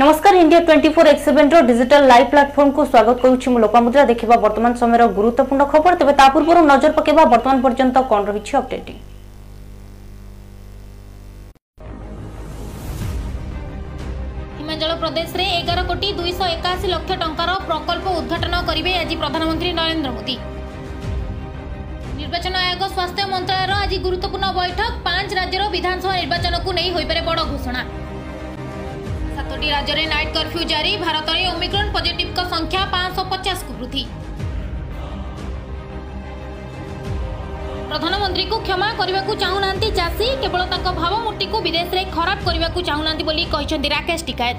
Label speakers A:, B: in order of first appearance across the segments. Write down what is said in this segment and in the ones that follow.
A: नमस्कार India 24 four X seven digital live platform को स्वागत करुच्ची लोकमुद्रा देखा वर्तमान समय गुरुत्वपूर्ण खबर तेज तापूर्व नजर पकड़ वर्तमान पर्यंत कौन रही अपडेट प्रदेश
B: में एगार कोटि दुईश एकाशी लक्ष ट प्रकल्प उद्घाटन करेंगे आज प्रधानमंत्री नरेन्द्र मोदी निर्वाचन आयोग स्वास्थ्य मंत्रालय आज गुरुत्वपूर्ण बैठक पांच राज्यर विधानसभा निर्वाचन को नहीं होपे बड़ घोषणा ସାତଟି ରାଜ୍ୟରେ ନାଇଟ୍ କର୍ଫ୍ୟୁ ଜାରି ଭାରତରେ ଓମିକ୍ରନ୍ ପଜିଟିଭଙ୍କ ସଂଖ୍ୟା ପାଞ୍ଚଶହ ପଚାଶକୁ ବୃଦ୍ଧି ପ୍ରଧାନମନ୍ତ୍ରୀଙ୍କୁ କ୍ଷମା କରିବାକୁ ଚାହୁଁନାହାନ୍ତି ଚାଷୀ କେବଳ ତାଙ୍କ ଭାବମୂର୍ତ୍ତିକୁ ବିଦେଶରେ ଖରାପ କରିବାକୁ ଚାହୁଁନାହାନ୍ତି ବୋଲି କହିଛନ୍ତି ରାକେଶ ଟିକାୟତ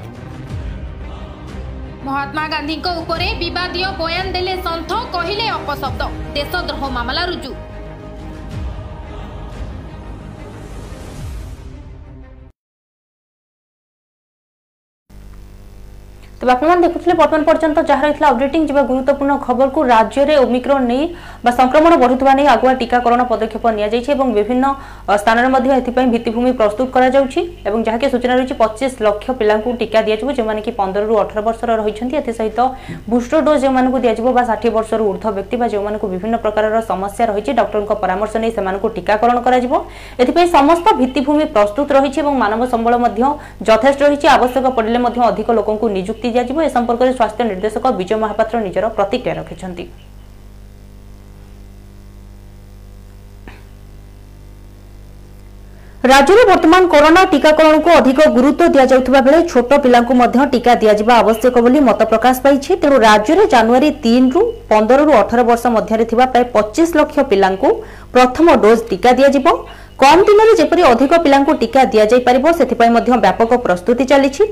B: ମହାତ୍ମା ଗାନ୍ଧୀଙ୍କ ଉପରେ ବିବାଦୀୟ ବୟାନ ଦେଲେ ସନ୍ଥ କହିଲେ ଅପଶବ୍ଦ ଦେଶଦ୍ରୋହ ମାମଲା ରୁଜୁ
A: তো আপনার দেখুলে বর্তমান পর্যন্ত যা রয়েছে অপডেটিং যা গুরুত্বপূর্ণ খবরক রাজ্যের ওমিক্রন নিয়ে বা সংক্রমণ বড়ুয়া নিয়ে আগুয়া টিকাকরণ পদক্ষেপ নিয়েছে এবং বিভিন্ন স্থানের মধ্যে এথিপাই ভিত্তিভূমি প্রস্তুত করা যাচ্ছে এবং যাকে সূচনা রয়েছে পঁচিশ লক্ষ পিলাঙ্কু টিকা দিয়াযিব যে পনেরো রু অঠর বর্ষর রয়েছেন এসহিত বুস্টর ডোজ যে দিয়াযিব বা ষাঠিয়ে বর্ষর ঊর্ধ্ব ব্যক্তি বা যে বিভিন্ন প্রকারর সমস্যা রয়েছে ডক্টরঙ্ পরামর্শ নিয়ে সে টিকাকরণ করা এথিপাই সমস্ত ভিত্তিভূমি প্রস্তুত রয়েছে এবং মানব সম্বল যথেষ্ট রয়েছে আবশ্যক পড়লে অধিক লোক নিযুক্তি ଦିଆଯିବ ଏ ସମ୍ପର୍କରେ ସ୍ୱାସ୍ଥ୍ୟ ନିର୍ଦ୍ଦେଶକ ବିଜୟ ମହାପାତ୍ର ନିଜର ପ୍ରତିକ୍ରିୟା ରଖିଛନ୍ତି ରାଜ୍ୟରେ ବର୍ତ୍ତମାନ କରୋନା ଟିକାକରଣକୁ ଅଧିକ ଗୁରୁତ୍ୱ ଦିଆଯାଉଥିବା ବେଳେ ଛୋଟ ପିଲାଙ୍କୁ ମଧ୍ୟ ଟିକା ଦିଆଯିବା ଆବଶ୍ୟକ ବୋଲି ମତ ପ୍ରକାଶ ପାଇଛି ତେଣୁ ରାଜ୍ୟରେ ଜାନୁଆରୀ ତିନିରୁ ପନ୍ଦରରୁ ଅଠର ବର୍ଷ ମଧ୍ୟରେ ଥିବା ପ୍ରାୟ ପଚିଶ ଲକ୍ଷ ପିଲାଙ୍କୁ ପ୍ରଥମ ଡୋଜ୍ ଟିକା ଦିଆଯିବ କମ୍ ଦିନରେ ଯେପରି ଅଧିକ ପିଲାଙ୍କୁ ଟିକା ଦିଆଯାଇପାରିବ ସେଥିପାଇଁ ମଧ୍ୟ ବ୍ୟାପକ ପ୍ରସ୍ତୁତି ଚାଲିଛି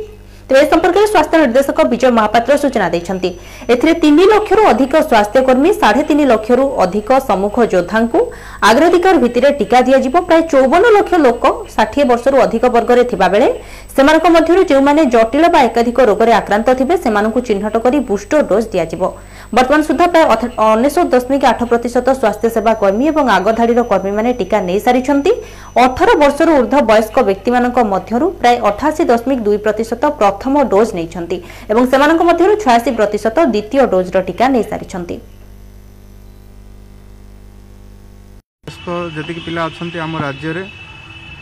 A: ତେବେ ଏ ସମ୍ପର୍କରେ ସ୍ୱାସ୍ଥ୍ୟ ନିର୍ଦ୍ଦେଶକ ବିଜୟ ମହାପାତ୍ର ସୂଚନା ଦେଇଛନ୍ତି ଏଥିରେ ତିନି ଲକ୍ଷରୁ ଅଧିକ ସ୍ୱାସ୍ଥ୍ୟକର୍ମୀ ସାଢ଼େ ତିନି ଲକ୍ଷରୁ ଅଧିକ ସମ୍ମୁଖ ଯୋଦ୍ଧାଙ୍କୁ ଅଗ୍ରାଧିକାର ଭିତ୍ତିରେ ଟିକା ଦିଆଯିବ ପ୍ରାୟ ଚଉବନ ଲକ୍ଷ ଲୋକ ଷାଠିଏ ବର୍ଷରୁ ଅଧିକ ବର୍ଗରେ ଥିବାବେଳେ ସେମାନଙ୍କ ମଧ୍ୟରୁ ଯେଉଁମାନେ ଜଟିଳ ବା ଏକାଧିକ ରୋଗରେ ଆକ୍ରାନ୍ତ ଥିବେ ସେମାନଙ୍କୁ ଚିହ୍ନଟ କରି ବୁଷ୍ଟର ଡୋଜ୍ ଦିଆଯିବ ବର୍ତ୍ତମାନ ସୁଦ୍ଧା ପ୍ରାୟ ଅନେଶତ ଦଶମିକ ଆଠ ପ୍ରତିଶତ ସ୍ୱାସ୍ଥ୍ୟସେବା କର୍ମୀ ଏବଂ ଆଗଧାଡ଼ିର କର୍ମୀମାନେ ଟିକା ନେଇସାରିଛନ୍ତି ଅଠର ବର୍ଷରୁ ଉର୍ଦ୍ଧ୍ୱ ବୟସ୍କ ବ୍ୟକ୍ତିମାନଙ୍କ ମଧ୍ୟରୁ ପ୍ରାୟ ଅଠାଅଶୀ ଦଶମିକ ଦୁଇ ପ୍ରତିଶତ ପ୍ରଥମ ଡୋଜ୍ ନେଇଛନ୍ତି ଏବଂ ସେମାନଙ୍କ ମଧ୍ୟରୁ ଛୟାଅଶୀ ପ୍ରତିଶତ ଦ୍ୱିତୀୟ ଡୋଜ୍ର ଟିକା ନେଇସାରିଛନ୍ତି
C: ଯେତିକି ପିଲା ଅଛନ୍ତି ଆମ ରାଜ୍ୟରେ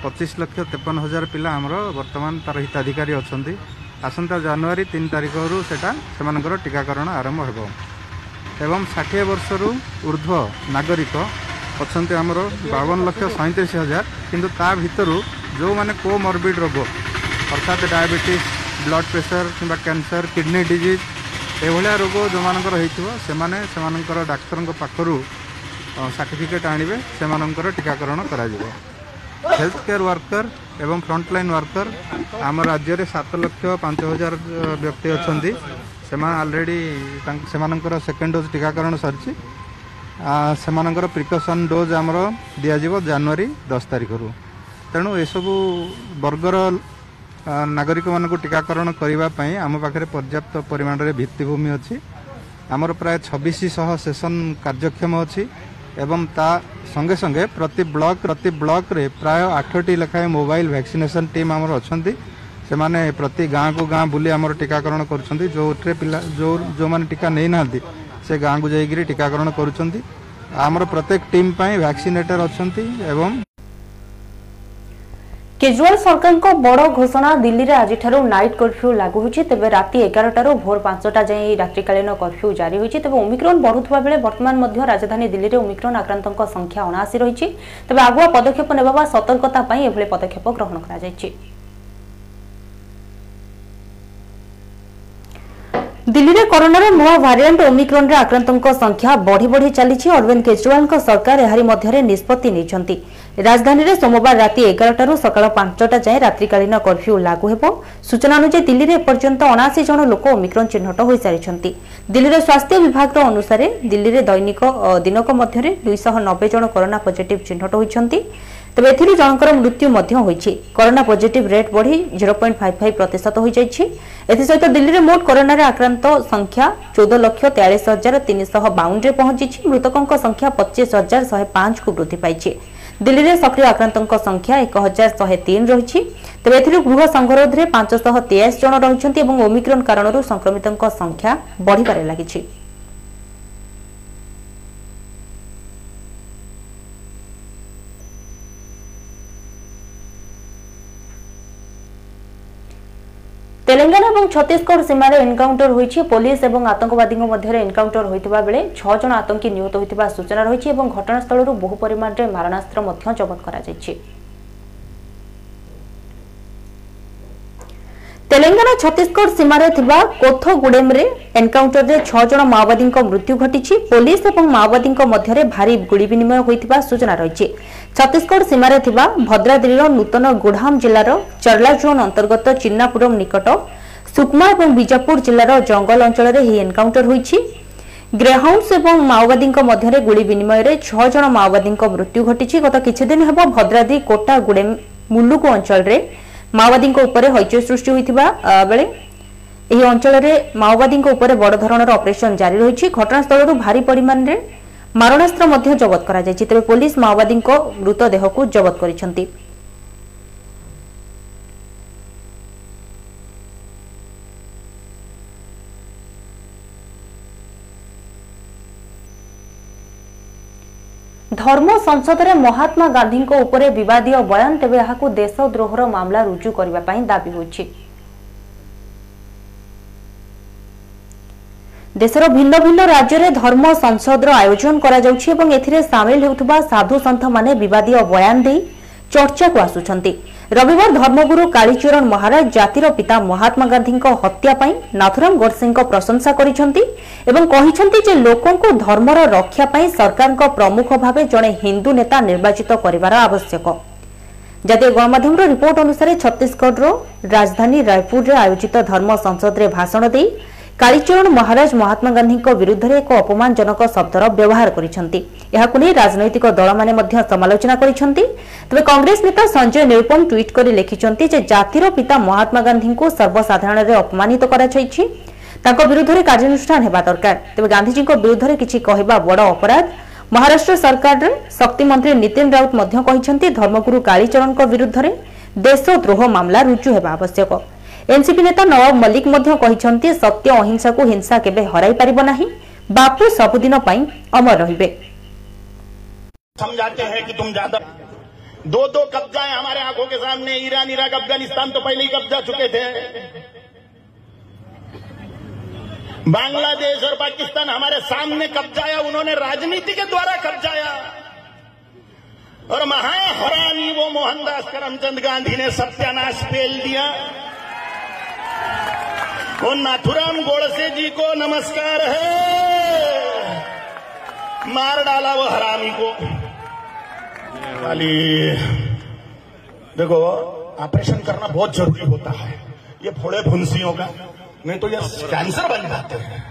C: ପଚିଶ ଲକ୍ଷ ତେପନ ହଜାର ପିଲା ଆମର ବର୍ତ୍ତମାନ ତାର ହିତାଧିକାରୀ ଅଛନ୍ତି ଆସନ୍ତା ଜାନୁଆରୀ ତିନି ତାରିଖରୁ ସେଇଟା ସେମାନଙ୍କର ଟିକାକରଣ ଆରମ୍ଭ ହେବ ଏବଂ ଷାଠିଏ ବର୍ଷରୁ ଉର୍ଦ୍ଧ୍ୱ ନାଗରିକ ଅଛନ୍ତି ଆମର ବାବନ ଲକ୍ଷ ସଇଁତିରିଶ ହଜାର କିନ୍ତୁ ତା ଭିତରୁ ଯେଉଁମାନେ କୋମର୍ବିଡ଼ ରୋଗ ଅର୍ଥାତ୍ ଡାଇବେଟିସ୍ ବ୍ଲଡ଼ ପ୍ରେସର କିମ୍ବା କ୍ୟାନ୍ସର କିଡ଼ନୀ ଡିଜିଜ୍ ଏଭଳିଆ ରୋଗ ଯେଉଁମାନଙ୍କର ହୋଇଥିବ ସେମାନେ ସେମାନଙ୍କର ଡାକ୍ତରଙ୍କ ପାଖରୁ ସାର୍ଟିଫିକେଟ୍ ଆଣିବେ ସେମାନଙ୍କର ଟିକାକରଣ କରାଯିବ ହେଲ୍ଥ କେୟାର ୱାର୍କର ଏବଂ ଫ୍ରଣ୍ଟଲାଇନ୍ ୱାର୍କର ଆମ ରାଜ୍ୟରେ ସାତ ଲକ୍ଷ ପାଞ୍ଚ ହଜାର ବ୍ୟକ୍ତି ଅଛନ୍ତି ସେମାନେ ଅଲରେଡ଼ି ତାଙ୍କ ସେମାନଙ୍କର ସେକେଣ୍ଡ ଡୋଜ୍ ଟିକାକରଣ ସରିଛି ସେମାନଙ୍କର ପ୍ରିକସନ୍ ଡୋଜ୍ ଆମର ଦିଆଯିବ ଜାନୁଆରୀ ଦଶ ତାରିଖରୁ ତେଣୁ ଏସବୁ ବର୍ଗର ନାଗରିକମାନଙ୍କୁ ଟିକାକରଣ କରିବା ପାଇଁ ଆମ ପାଖରେ ପର୍ଯ୍ୟାପ୍ତ ପରିମାଣରେ ଭିତ୍ତିଭୂମି ଅଛି ଆମର ପ୍ରାୟ ଛବିଶ ଶହ ସେସନ୍ କାର୍ଯ୍ୟକ୍ଷମ ଅଛି ଏବଂ ତା ସଙ୍ଗେ ସଙ୍ଗେ ପ୍ରତି ବ୍ଲକ୍ ପ୍ରତି ବ୍ଲକ୍ରେ ପ୍ରାୟ ଆଠଟି ଲେଖାଏଁ ମୋବାଇଲ୍ ଭ୍ୟାକ୍ସିନେସନ୍ ଟିମ୍ ଆମର ଅଛନ୍ତି ସେମାନେ ପ୍ରତି ଗାଁକୁ ଗାଁ ବୁଲି ଆମର ଟିକାକରଣ କରୁଛନ୍ତି ଯେଉଁଥିରେ ପିଲା ଯେଉଁ ଯେଉଁମାନେ ଟିକା ନେଇନାହାନ୍ତି ସେ ଗାଁକୁ ଯାଇକରି ଟିକାକରଣ କରୁଛନ୍ତି ଆମର ପ୍ରତ୍ୟେକ ଟିମ୍ ପାଇଁ ଭ୍ୟାକ୍ସିନେଟର୍ ଅଛନ୍ତି ଏବଂ
A: কেজরিওয়াল সরকারଙ୍କ বড় ঘোষণা দিল্লিରେ ଆଜିଠାରୁ ନାଇଟ୍ କର୍ଫ୍ୟୁ ଲାଗୁ ହୋଇଛି ତେବେ ରାତି ଏଗାରଟାରୁ ଭୋର ପାଞ୍ଚଟା ଯାଏଁ ଏହି ରାତ୍ରିକାଳୀନ କର୍ଫ୍ୟୁ ଜାରି ହୋଇଛି ତେବେ ଓମିକ୍ରନ୍ ବଢ଼ୁଥିବା ବେଳେ ବର୍ତ୍ତମାନ ମଧ୍ୟ ରାଜଧାନୀ ଦିଲ୍ଲୀରେ ଓମିକ୍ରନ୍ ଆକ୍ରାନ୍ତଙ୍କ ସଂଖ୍ୟା ଅଣାଅଶୀ ରହିଛି ତେବେ ଆଗୁଆ ପଦକ୍ଷେପ ନେବା ବା ସତର୍କତା ପାଇଁ ଏଭଳି ପଦକ୍ଷେପ ଗ୍ରହଣ କରାଯାଇଛି দিল্লীরে କରୋନାର ନୂଆ ଭାରିଆଣ୍ଟ ଓମିକ୍ରନ୍ରେ ଆକ୍ରାନ୍ତଙ୍କ ସଂଖ୍ୟା ବଢ଼ି ବଢ଼ି ଚାଲିଛି ଅରବିନ୍ଦ କେଜରିୱାଲଙ୍କ ସରକାର ଏହାରି ମଧ୍ୟରେ ନିଷ୍ପତ୍ତି ନେଇଛନ୍ତି ରାଜଧାନୀରେ ସୋମବାର ରାତି ଏଗାରଟାରୁ ସକାଳ ପାଞ୍ଚଟା ଯାଏଁ ରାତ୍ରିକାଳୀନ କର୍ଫ୍ୟୁ ଲାଗୁ ହେବ ସୂଚନା ଅନୁଯାୟୀ ଦିଲ୍ଲୀରେ ଏପର୍ଯ୍ୟନ୍ତ ଅଣାଅଶୀ ଜଣ ଲୋକ ଓମିକ୍ରନ୍ ଚିହ୍ନଟ ହୋଇସାରିଛନ୍ତି ଦିଲ୍ଲୀର ସ୍ୱାସ୍ଥ୍ୟ ବିଭାଗର ଅନୁସାରେ ଦିଲ୍ଲୀରେ ଦୈନିକ ଦିନକ ମଧ୍ୟରେ ଦୁଇଶହ ନବେ ଜଣ କରୋନା ପଜିଟିଭ୍ ଚିହ୍ନଟ ହୋଇଛନ୍ତି ତେବେ ଏଥିରେ ଜଣଙ୍କର ମୃତ୍ୟୁ ମଧ୍ୟ ହୋଇଛି କରୋନା ପଜିଟିଭ୍ ରେଟ୍ ବଢ଼ି ଜିରୋ ପଏଣ୍ଟ ଫାଇଭ୍ ଫାଇଭ୍ ପ୍ରତିଶତ ହୋଇଯାଇଛି ଏଥିସହିତ ଦିଲ୍ଲୀରେ ମୋଟ କରୋନାରେ ଆକ୍ରାନ୍ତ ସଂଖ୍ୟା ଚଉଦ ଲକ୍ଷ ତେୟାଳିଶ ହଜାର ତିନିଶହ ବାଉନରେ ପହଞ୍ଚିଛି ମୃତକଙ୍କ ସଂଖ୍ୟା ପଚିଶ ହଜାର ଶହେ ପାଞ୍ଚକୁ ବୃଦ୍ଧି ପାଇଛି দিল্লিতে সক্রিয় আক্রান্তক সংখ্যা এক হাজার শহে তিন রয়েছে তবে এর গৃহ সংঘরোধে পাঁচশহ তেয়াশ জন রয়েছেন এবং ওমিক্রন কারণ সংক্রমিত সংখ্যা বড়িবার লাগিছে তেলেঙ্গানা এবং ছত্তিশগড় সীমার এনকাউন্টর হয়েছে পুলিশ এবং আতঙ্কবাদী মধ্যে এনকাউন্টর হয়ে বেড়ে ছজন আতঙ্কী নিহত হয়ে সূচনা রয়েছে এবং ঘটনাস্থল বহু পরিমাণের মারণাস্ত্র জবত করা যাইছে তেলেঙ্গানা ছত্তিশগড় সীমার থিবা কোথগুডেমরে এনকাউন্টরে ছজন মাওবাদী মৃত্যু ঘটিছে পুলিশ এবং মাওবাদী মধ্যে ভারী গুড় বিনিময় হয়েছে সূচনা রয়েছে ଛତିଶଗଡ଼ ସୀମାରେ ଥିବା ଭଦ୍ରାଦ୍ରୀର ନୂତନ ଗୁଡ଼ହାମ ଜିଲ୍ଲାର ଚର୍ଲା ଜୋନ୍ ଅନ୍ତର୍ଗତ ଚିନ୍ନାପୁରମ୍ ନିକଟ ସୁକ୍ମା ଏବଂ ବିଜାପୁର ଜିଲ୍ଲାର ଜଙ୍ଗଲ ଅଞ୍ଚଳରେ ଏହି ଏନ୍କାଉଣ୍ଟର ହୋଇଛି ଗ୍ରେହାଉଣ୍ଡସ୍ ଏବଂ ମାଓବାଦୀଙ୍କ ମଧ୍ୟରେ ଗୁଳି ବିନିମୟରେ ଛଅ ଜଣ ମାଓବାଦୀଙ୍କ ମୃତ୍ୟୁ ଘଟିଛି ଗତ କିଛି ଦିନ ହେବ ଭଦ୍ରାଦ୍ରି କୋଟା ଗୁଡ଼େ ମୁଲୁକୁ ଅଞ୍ଚଳରେ ମାଓବାଦୀଙ୍କ ଉପରେ ହଇଚଇ ସୃଷ୍ଟି ହୋଇଥିବା ବେଳେ ଏହି ଅଞ୍ଚଳରେ ମାଓବାଦୀଙ୍କ ଉପରେ ବଡ଼ ଧରଣର ଅପରେସନ୍ ଜାରି ରହିଛି ଘଟଣାସ୍ଥଳରୁ ଭାରି ପରିମାଣରେ ମାରଣାସ୍ତ୍ର ମଧ୍ୟ ଜବତ କରାଯାଇଛି ତେବେ ପୋଲିସ ମାଓବାଦୀଙ୍କ ମୃତଦେହକୁ ଜବତ କରିଛନ୍ତି ଧର୍ମ ସଂସଦରେ ମହାତ୍ମା ଗାନ୍ଧୀଙ୍କ ଉପରେ ବିବାଦୀୟ ବୟାନ ତେବେ ଏହାକୁ ଦେଶଦ୍ରୋହର ମାମଲା ରୁଜୁ କରିବା ପାଇଁ ଦାବି ହୋଇଛି দেশের ভিন্ন ভিন্ন রাজ্যের ধর্ম সংসদর আয়োজন করা যাচ্ছে এবং এতে সামিল হেউথবা সাধু সন্থ মানে বিবাদীয় বয়ান দিয়ে চর্চাকু আসুচার রবিবার ধর্মগুরু কালীচরণ মহারাজ জাতির পিতা মহাত্মা গান্ধীঙ্ক হত্যা পাই নাথুরাম গোডসেঙ্ক প্রশংসা করেছেন এবং কহিছন্তি যে লোকଙ୍କୁ ধর্মর রক্ষা পাই সরকারଙ୍କ প্রমুখ ভাবে জনে হিন্দু নেতা নির্বাচিত করিবার আবশ্যক জাতীয় গণমাধ্যমর রিপোর্ট অনুসারে ছত্তিশগড়র রাজধানী রায়পুরে আয়োজিত ধর্ম সংসদরে ভাষণ দিয়ে କାଳିଚରଣ ମହାରାଜ ମହାତ୍ମା ଗାନ୍ଧୀଙ୍କ ବିରୁଦ୍ଧରେ ଏକ ଅପମାନଜନକ ଶବ୍ଦର ବ୍ୟବହାର କରିଛନ୍ତି ଏହାକୁ ନେଇ ରାଜନୈତିକ ଦଳମାନେ ମଧ୍ୟ ସମାଲୋଚନା କରିଛନ୍ତି ତେବେ କଂଗ୍ରେସ ନେତା ସଞ୍ଜୟ ନିରୁପମ ଟ୍ୱିଟ୍ କରି ଲେଖିଛନ୍ତି ଯେ ଜାତିର ପିତା ମହାତ୍ମା ଗାନ୍ଧୀଙ୍କୁ ସର୍ବସାଧାରଣରେ ଅପମାନିତ କରାଯାଇଛି ତାଙ୍କ ବିରୁଦ୍ଧରେ କାର୍ଯ୍ୟାନୁଷ୍ଠାନ ହେବା ଦରକାର ତେବେ ଗାନ୍ଧିଜୀଙ୍କ ବିରୁଦ୍ଧରେ କିଛି କହିବା ବଡ଼ ଅପରାଧ ମହାରାଷ୍ଟ୍ର ସରକାରର ଶକ୍ତିମନ୍ତ୍ରୀ ନୀତିନ ରାଉତ ମଧ୍ୟ କହିଛନ୍ତି ଧର୍ମଗୁରୁ କାଳୀଚରଣଙ୍କ ବିରୁଦ୍ଧରେ ଦେଶଦ୍ରୋହ ମାମଲା ରୁଜୁ ହେବା ଆବଶ୍ୟକ एनसीपी नेता नवाब मल्लिक सत्य अहिंसा को हिंसा के हर ହରାଇ ପାରିବ ନାହିଁ ବାପୁ ସବୁଦିନ ପାଇଁ
D: समझाते हैं कि तुम ज्यादा दो दो है हमारे आंखों के सामने ईरान इराक अफगानिस्तान तो पहले ही कब्जा चुके थे बांग्लादेश और पाकिस्तान हमारे सामने कब्जाया उन्होंने राजनीति के द्वारा कब्जाया और महा हरानी वो मोहनदास करमचंद गांधी ने सत्यानाश फेल दिया उन नाथुराम गोड़से जी को नमस्कार है मार डाला वो हरामी को वाली देखो ऑपरेशन करना बहुत जरूरी होता है ये फोड़े भुंसियों का नहीं तो ये कैंसर बन जाते हैं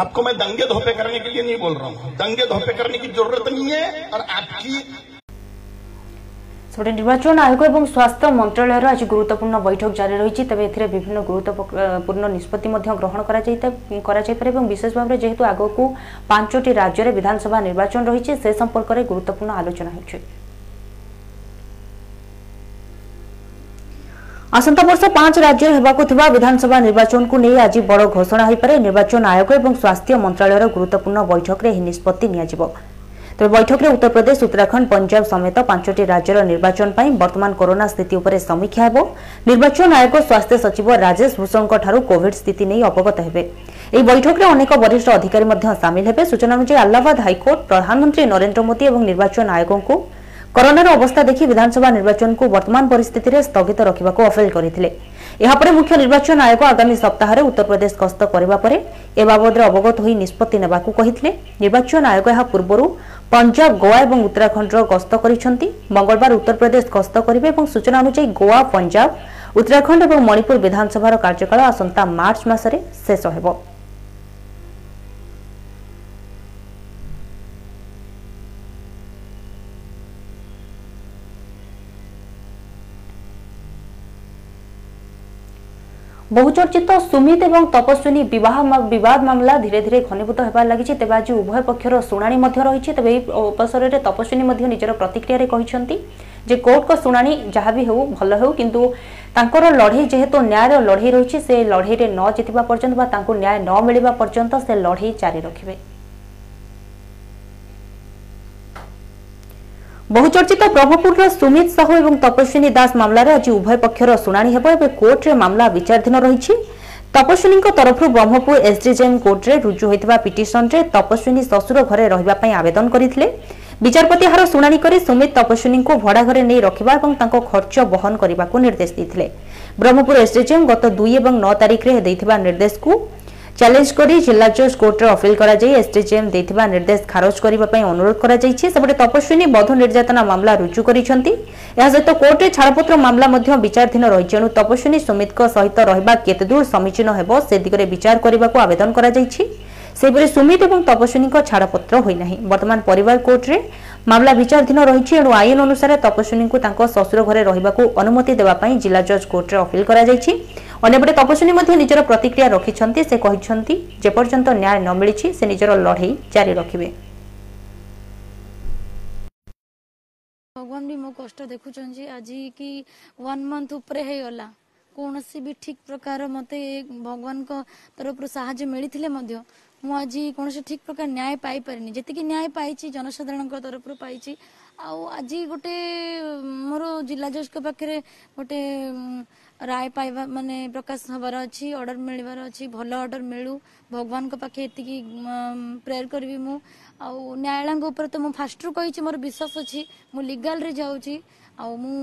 D: आपको मैं दंगे धोपे करने के लिए नहीं बोल रहा हूं दंगे धोपे करने की जरूरत नहीं है और आपकी
A: ଗୋଟେ ନିର୍ବାଚନ ଆୟୋଗ ଏବଂ ସ୍ୱାସ୍ଥ୍ୟ ମନ୍ତ୍ରାଳୟର ଆଜି ଗୁରୁତ୍ୱପୂର୍ଣ୍ଣ ବୈଠକ ଜାରି ରହିଛି ତେବେ ଏଥିରେ ବିଭିନ୍ନ ଗୁରୁତ୍ୱପୂର୍ଣ୍ଣ ନିଷ୍ପତ୍ତି ମଧ୍ୟ ଗ୍ରହଣ କରାଯାଇପାରିବ ଏବଂ ବିଶେଷ ଭାବରେ ଯେହେତୁ ଆଗକୁ ପାଞ୍ଚଟି ରାଜ୍ୟରେ ବିଧାନସଭା ନିର୍ବାଚନ ରହିଛି ସେ ସମ୍ପର୍କରେ ଗୁରୁତ୍ୱପୂର୍ଣ୍ଣ ଆଲୋଚନା ହେଉଛି ଆସନ୍ତା ବର୍ଷ ପାଞ୍ଚ ରାଜ୍ୟରେ ହେବାକୁ ଥିବା ବିଧାନସଭା ନିର୍ବାଚନକୁ ନେଇ ଆଜି ବଡ଼ ଘୋଷଣା ହୋଇପାରେ ନିର୍ବାଚନ ଆୟୋଗ ଏବଂ ସ୍ୱାସ୍ଥ୍ୟ ମନ୍ତ୍ରାଳୟର ଗୁରୁତ୍ୱପୂର୍ଣ୍ଣ ବୈଠକରେ ଏହି ନିଷ୍ପତ୍ତି ନିଆଯିବ তবে বৈঠকরে উত্তরপ্রদেশ উত্তরাখণ্ড পঞ্জাব সমেত পাঁচটি রাজ্যের নির্বাচন পাই বর্তমান করোনা স্থিতি উপরে সমীক্ষা হব নির্বাচন আয়োগ স্বাস্থ্য সচিব রাজেশ ভূষণঠার কোভিড স্থিতি নিয়ে অবগত হবে এই বৈঠকে অনেক বরিষ্ঠ অধিকারী মধ্যে সামিল হবে সূচনা অনুযায়ী আল্লাহাবাদ হাইকোর্ট প্রধানমন্ত্রী নরেন্দ্র মোদি এবং নির্বাচন আয়োগকে করোনার অবস্থা দেখি বিধানসভা নির্বাচনকু বর্তমান পরিস্থিতিরে স্থগিত রাখা অপিল করে ଏହାପରେ ମୁଖ୍ୟ ନିର୍ବାଚନ ଆୟୋଗ ଆଗାମୀ ସପ୍ତାହରେ ଉତ୍ତରପ୍ରଦେଶ ଗସ୍ତ କରିବା ପରେ ଏ ବାବଦରେ ଅବଗତ ହୋଇ ନିଷ୍ପତ୍ତି ନେବାକୁ କହିଥିଲେ ନିର୍ବାଚନ ଆୟୋଗ ଏହା ପୂର୍ବରୁ ପଞ୍ଜାବ ଗୋଆ ଏବଂ ଉତ୍ତରାଖଣ୍ଡର ଗସ୍ତ କରିଛନ୍ତି ମଙ୍ଗଳବାର ଉତ୍ତରପ୍ରଦେଶ ଗସ୍ତ କରିବେ ଏବଂ ସୂଚନା ଅନୁଯାୟୀ ଗୋଆ ପଞ୍ଜାବ ଉତ୍ତରାଖଣ୍ଡ ଏବଂ ମଣିପୁର ବିଧାନସଭାର କାର୍ଯ୍ୟକାଳ ଆସନ୍ତା ମାର୍ଚ୍ଚ ମାସରେ ଶେଷ ହେବ বহুচর্চিত সুমিত এবং তপস্বিনী বিবাহ বিবাদ মামলা ধীরে ধীরে ঘনীভূত হবার লাগিছে তেবে আজ উভয় পক্ষর শুনানি মধ্য রয়েছে তবে এই অবসরের তপস্বিনী মধ্য নিজের প্রতিক্রিয়ায় কিন্তু যে কোর্টক শুনানি যা বি হো ভাল হো কিন্তু তাঁর লড়াই যেহেতু ন্যায়ের লড়াই রয়েছে সে লড়াইরে ন জিতবা পর্যন্ত বা তাঁর ন্যায় ন মিলবা পর্যন্ত সে লড়াই জারি রাখবে বহুচর্চিত ବ୍ରହ୍ମପୁରର ସୁମିତ ସାହୁ ଏବଂ ତପସ୍ୱିନୀ ଦାସ ମାମଲାରେ ଆଜି ଉଭୟ ପକ୍ଷର ଶୁଣାଣି ହେବ ଏବେ କୋର୍ଟରେ ମାମଲା ବିଚାରାଧୀନ ରହିଛି ତପସ୍ୱିନୀଙ୍କ ତରଫରୁ ବ୍ରହ୍ମପୁର ଏସ୍ଡିଜେଏମ୍ କୋର୍ଟରେ ରୁଜୁ ହୋଇଥିବା ପିଟିସନରେ ତପସ୍ୱିନୀ ଶ୍ୱଶୁର ଘରେ ରହିବା ପାଇଁ ଆବେଦନ କରିଥିଲେ বিচারপতি এর শুনানি করে সুমিত তপস্বিনী ভড়া ঘরে নিয়ে রাখা এবং তাঁর খরচ বহন করা নির্দেশ দিয়ে ব্রহ্মপুর এসডিজিএম গত দুই এবং ন তারিখে দিয়ে নির্দেশক ଚ୍ୟାଲେଞ୍ଜ କରି ଜିଲ୍ଲା ଜଜ୍ କୋର୍ଟରେ ଅପିଲ କରାଯାଇ ଏସ୍ଡିଜେଏମ୍ ଦେଇଥିବା ନିର୍ଦ୍ଦେଶ ଖାରଜ କରିବା ପାଇଁ ଅନୁରୋଧ କରାଯାଇଛି ସେପଟେ ତପସ୍ୱିନୀ ବଧ ନିର୍ଯାତନା ମାମଲା ରୁଜୁ କରିଛନ୍ତି ଏହା ସହିତ କୋର୍ଟରେ ଛାଡ଼ପତ୍ର ମାମଲା ମଧ୍ୟ ବିଚାରାଧୀନ ରହିଛି ଏଣୁ ତପସ୍ୱିନୀ ସୁମିତଙ୍କ ସହିତ ରହିବା କେତେଦୂର ସମୀଚୀନ ହେବ ସେ ଦିଗରେ ବିଚାର କରିବାକୁ ଆବେଦନ କରାଯାଇଛି ସେହିପରି ସୁମିତ ଏବଂ ତପସ୍ୱିନୀଙ୍କ ଛାଡ଼ପତ୍ର ହୋଇନାହିଁ ବର୍ତ୍ତମାନ ପରିବାର କୋର୍ଟରେ ମାମଲା ବିଚାରାଧୀନ ରହିଛି ଏଣୁ ଆଇନ ଅନୁସାରେ ତପସ୍ୱିନୀଙ୍କୁ ତାଙ୍କ ଶ୍ୱଶୁର ଘରେ ରହିବାକୁ ଅନୁମତି ଦେବା ପାଇଁ ଜିଲ୍ଲା ଜଜ୍ କୋର୍ଟରେ ଅପିଲ କରାଯାଇଛି ଅନ୍ୟପଟେ ତପସ୍ୱିନୀ ମଧ୍ୟ ନିଜର ପ୍ରତିକ୍ରିୟା ରଖିଛନ୍ତି ସେ କହିଛନ୍ତି ଯେପର୍ଯ୍ୟନ୍ତ ନ୍ୟାୟ ନ ମିଳିଛି ସେ ନିଜର ଲଢ଼େଇ ଜାରି ରଖିବେ
E: ଭଗବାନ ବି ମୋ କଷ୍ଟ ଦେଖୁଛନ୍ତି ଆଜି କି ୱାନ୍ ମନ୍ଥ ଉପରେ ହେଇଗଲା କୌଣସି ବି ଠିକ୍ ପ୍ରକାର ମୋତେ ଭଗବାନଙ୍କ ତରଫରୁ ସାହାଯ୍ୟ ମିଳିଥିଲେ ମଧ୍ୟ ମୁଁ ଆଜି କୌଣସି ଠିକ୍ ପ୍ରକାର ନ୍ୟାୟ ପାଇପାରିନି ଯେତିକି ନ୍ୟାୟ ପାଇଛି ଜନସାଧାରଣଙ୍କ ତରଫରୁ ପାଇଛି ଆଉ ଆଜି ଗୋଟେ ମୋର ଜିଲ୍ଲା ଜଜ୍ଙ୍କ ପାଖରେ ଗୋଟେ ରାୟ ପାଇବା ମାନେ ପ୍ରକାଶ ହେବାର ଅଛି ଅର୍ଡ଼ର ମିଳିବାର ଅଛି ଭଲ ଅର୍ଡ଼ର ମିଳୁ ଭଗବାନଙ୍କ ପାଖେ ଏତିକି ପ୍ରେୟର କରିବି ମୁଁ ଆଉ ନ୍ୟାୟାଳୟଙ୍କ ଉପରେ ତ ମୁଁ ଫାଷ୍ଟରୁ କହିଛି ମୋର ବିଶ୍ୱାସ ଅଛି ମୁଁ ଲିଗାଲରେ ଯାଉଛି ଆଉ ମୁଁ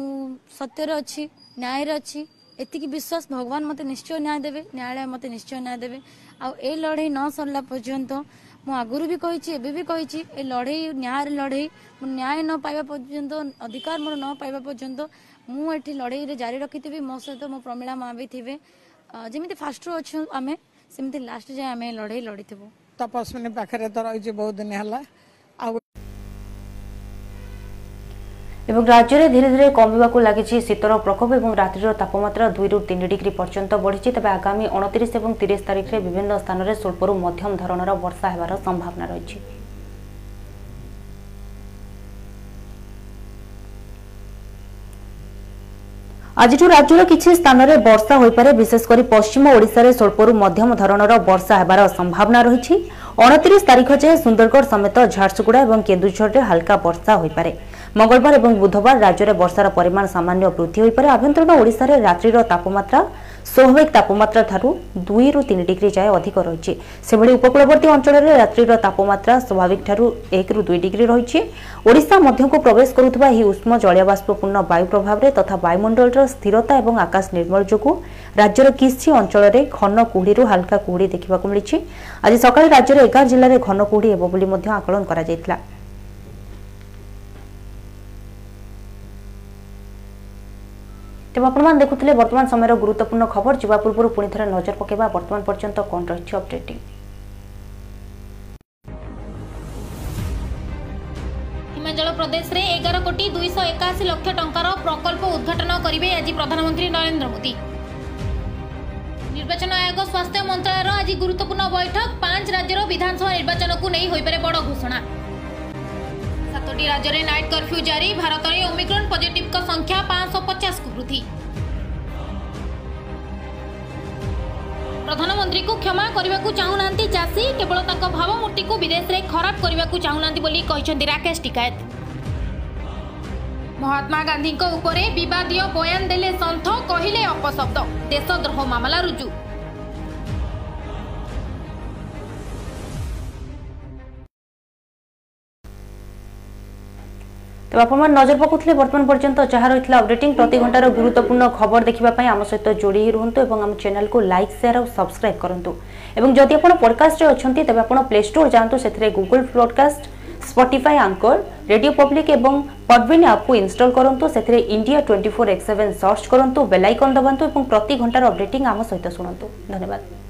E: ସତ୍ୟରେ ଅଛି ନ୍ୟାୟରେ ଅଛି ଏତିକି ବିଶ୍ୱାସ ଭଗବାନ ମୋତେ ନିଶ୍ଚୟ ନ୍ୟାୟ ଦେବେ ନ୍ୟାୟାଳୟ ମୋତେ ନିଶ୍ଚୟ ନ୍ୟାୟ ଦେବେ ଆଉ ଏ ଲଢ଼େଇ ନ ସରିଲା ପର୍ଯ୍ୟନ୍ତ ମୁଁ ଆଗରୁ ବି କହିଛି ଏବେ ବି କହିଛି ଏ ଲଢ଼େଇ ନ୍ୟାୟର ଲଢ଼େଇ ମୁଁ ନ୍ୟାୟ ନ ପାଇବା ପର୍ଯ୍ୟନ୍ତ ଅଧିକାର ମୋର ନ ପାଇବା ପର୍ଯ୍ୟନ୍ତ ମୁଁ ଏଠି ଲଢ଼େଇରେ ଜାରି ରଖିଥିବି ମୋ ସହିତ ମୋ ପ୍ରମିଳା ମା ବି ଥିବେ ଯେମିତି ଫାଷ୍ଟରୁ ଅଛୁ ଆମେ ସେମିତି ଲାଷ୍ଟ ଯାଏଁ ଆମେ ଲଢ଼େଇ ଲଢ଼ିଥିବୁ
F: ତପସ୍ୱିନୀ ପାଖରେ ତ ରହିଛି ବହୁତ ଦିନ ହେଲା ଆଉ
A: এবং রাজ্যের ধীরে ধীরে কমিবাকু লাগিছে শীতর প্রকোপ এবং রাত্রির তাপমাত্রা দুই রু তিন ডিগ্রি পর্যন্ত বড়িছে তবে আগামী অণতিশ এবং তিরিশ তারিখে বিভিন্ন স্থানের স্বল্পর মধ্যম ধরনের বর্ষা হওয়ার সম্ভাবনা রয়েছে ଆଜିଠୁ ରାଜ୍ୟର କିଛି ସ୍ଥାନରେ ବର୍ଷା ହୋଇପାରେ ବିଶେଷ କରି ପଶ୍ଚିମ ଓଡ଼ିଶାରେ ସ୍ୱଳ୍ପରୁ ମଧ୍ୟମ ଧରଣର ବର୍ଷା ହେବାର ସମ୍ଭାବନା ରହିଛି ଅଣତିରିଶ ତାରିଖ ଯାଏଁ ସୁନ୍ଦରଗଡ଼ ସମେତ ଝାରସୁଗୁଡ଼ା ଏବଂ କେନ୍ଦୁଝରରେ ହାଲକା ବର୍ଷା ହୋଇପାରେ ମଙ୍ଗଳବାର ଏବଂ ବୁଧବାର ରାଜ୍ୟରେ ବର୍ଷାର ପରିମାଣ ସାମାନ୍ୟ ବୃଦ୍ଧି ହୋଇପାରେ ଆଭ୍ୟନ୍ତରୀଣ ଓଡ଼ିଶାରେ ରାତ୍ରିର ତାପମାତ୍ରା ସ୍ୱାଭାବିକ ତାପମାତ୍ରା ଠାରୁ ଦୁଇରୁ ତିନି ଡିଗ୍ରୀ ଯାଏ ଅଧିକ ରହିଛି ସେଭଳି ଉପକୂଳବର୍ତ୍ତୀ ଅଞ୍ଚଳରେ ରାତ୍ରିର ତାପମାତ୍ରା ସ୍ୱାଭାବିକ ଠାରୁ ଏକରୁ ଦୁଇ ଡିଗ୍ରୀ ରହିଛି ଓଡ଼ିଶା ମଧ୍ୟକୁ ପ୍ରବେଶ କରୁଥିବା ଏହି ଉଷ୍ମ ଜଳୀୟବାଷ୍ପପୂର୍ଣ୍ଣ ବାୟୁ ପ୍ରଭାବରେ ତଥା ବାୟୁମଣ୍ଡଳର ସ୍ଥିରତା ଏବଂ ଆକାଶ ନିର୍ମଳ ଯୋଗୁଁ ରାଜ୍ୟର କିଛି ଅଞ୍ଚଳରେ ଘନ କୁହୁଡ଼ିରୁ ହାଲକା କୁହୁଡ଼ି ଦେଖିବାକୁ ମିଳିଛି ଆଜି ସକାଳେ ରାଜ୍ୟର ଏଗାର ଜିଲ୍ଲାରେ ଘନ କୁହୁଡ଼ି ହେବ ବୋଲି ମଧ୍ୟ ଆକଳନ କରାଯାଇଥିଲା ତେବେ ଆପଣମାନେ ଦେଖୁଥିଲେ ବର୍ତ୍ତମାନ ସମୟର ଗୁରୁତ୍ୱପୂର୍ଣ୍ଣ ଖବର ଯିବା ପୂର୍ବରୁ ପୁଣି ଥରେ ନଜର ପକାଇବା ବର୍ତ୍ତମାନ ପର୍ଯ୍ୟନ୍ତ କ'ଣ ରହିଛି ଅପଡେଟିଂ
B: ହିମାଚଳ ପ୍ରଦେଶରେ ଏଗାର କୋଟି ଦୁଇଶହ ଏକାଅଶୀ ଲକ୍ଷ ଟଙ୍କାର ପ୍ରକଳ୍ପ ଉଦ୍ଘାଟନ କରିବେ ଆଜି ପ୍ରଧାନମନ୍ତ୍ରୀ ନରେନ୍ଦ୍ର ମୋଦି ନିର୍ବାଚନ ଆୟୋଗ ସ୍ୱାସ୍ଥ୍ୟ ମନ୍ତ୍ରଣାଳୟର ଆଜି ଗୁରୁତ୍ୱପୂର୍ଣ୍ଣ ବୈଠକ ପାଞ୍ଚ ରାଜ୍ୟର ବିଧାନସଭା ନିର୍ବାଚନକୁ ନେଇ ହୋଇପାରେ ବଡ଼ ଘୋଷଣା पांचटी राज्य में नाइट कर्फ्यू जारी भारत में ओमिक्रन पजिट संख्या पांचश पचास को वृद्धि प्रधानमंत्री को क्षमा करने को चाहूना चाषी केवल भावमूर्ति को विदेश में खराब करने को चाहूना राकेश टिकायत महात्मा गांधी बदय बयान देले संथ कहले
A: अपशब्द देशद्रोह मामला रुजू তো আপনার নজর পকাউলে বর্তমান পর্যন্ত যা রয়েছে অপডেটিং প্রতি ঘণ্টার গুরুত্বপূর্ণ খবর দেখা আম সহ যোড়ি রুহতু এবং আম চ্যানেলকে লাইক সেয়ার ও সবসক্রাইব করতু এবং যদি আপনার পডকাস্টে অনেক তবে আপনার প্লে স্টোর যাতে সেখানে Google podcast Spotify Anchor radio public এবং পডবিন আপু ইনস্টল করতু সেখানে India twenty four x seven search করতু bell icon দবাতু এবং প্রতি ঘণ্টার অপডেটিং আম সহ শুণতু ধন্যবাদ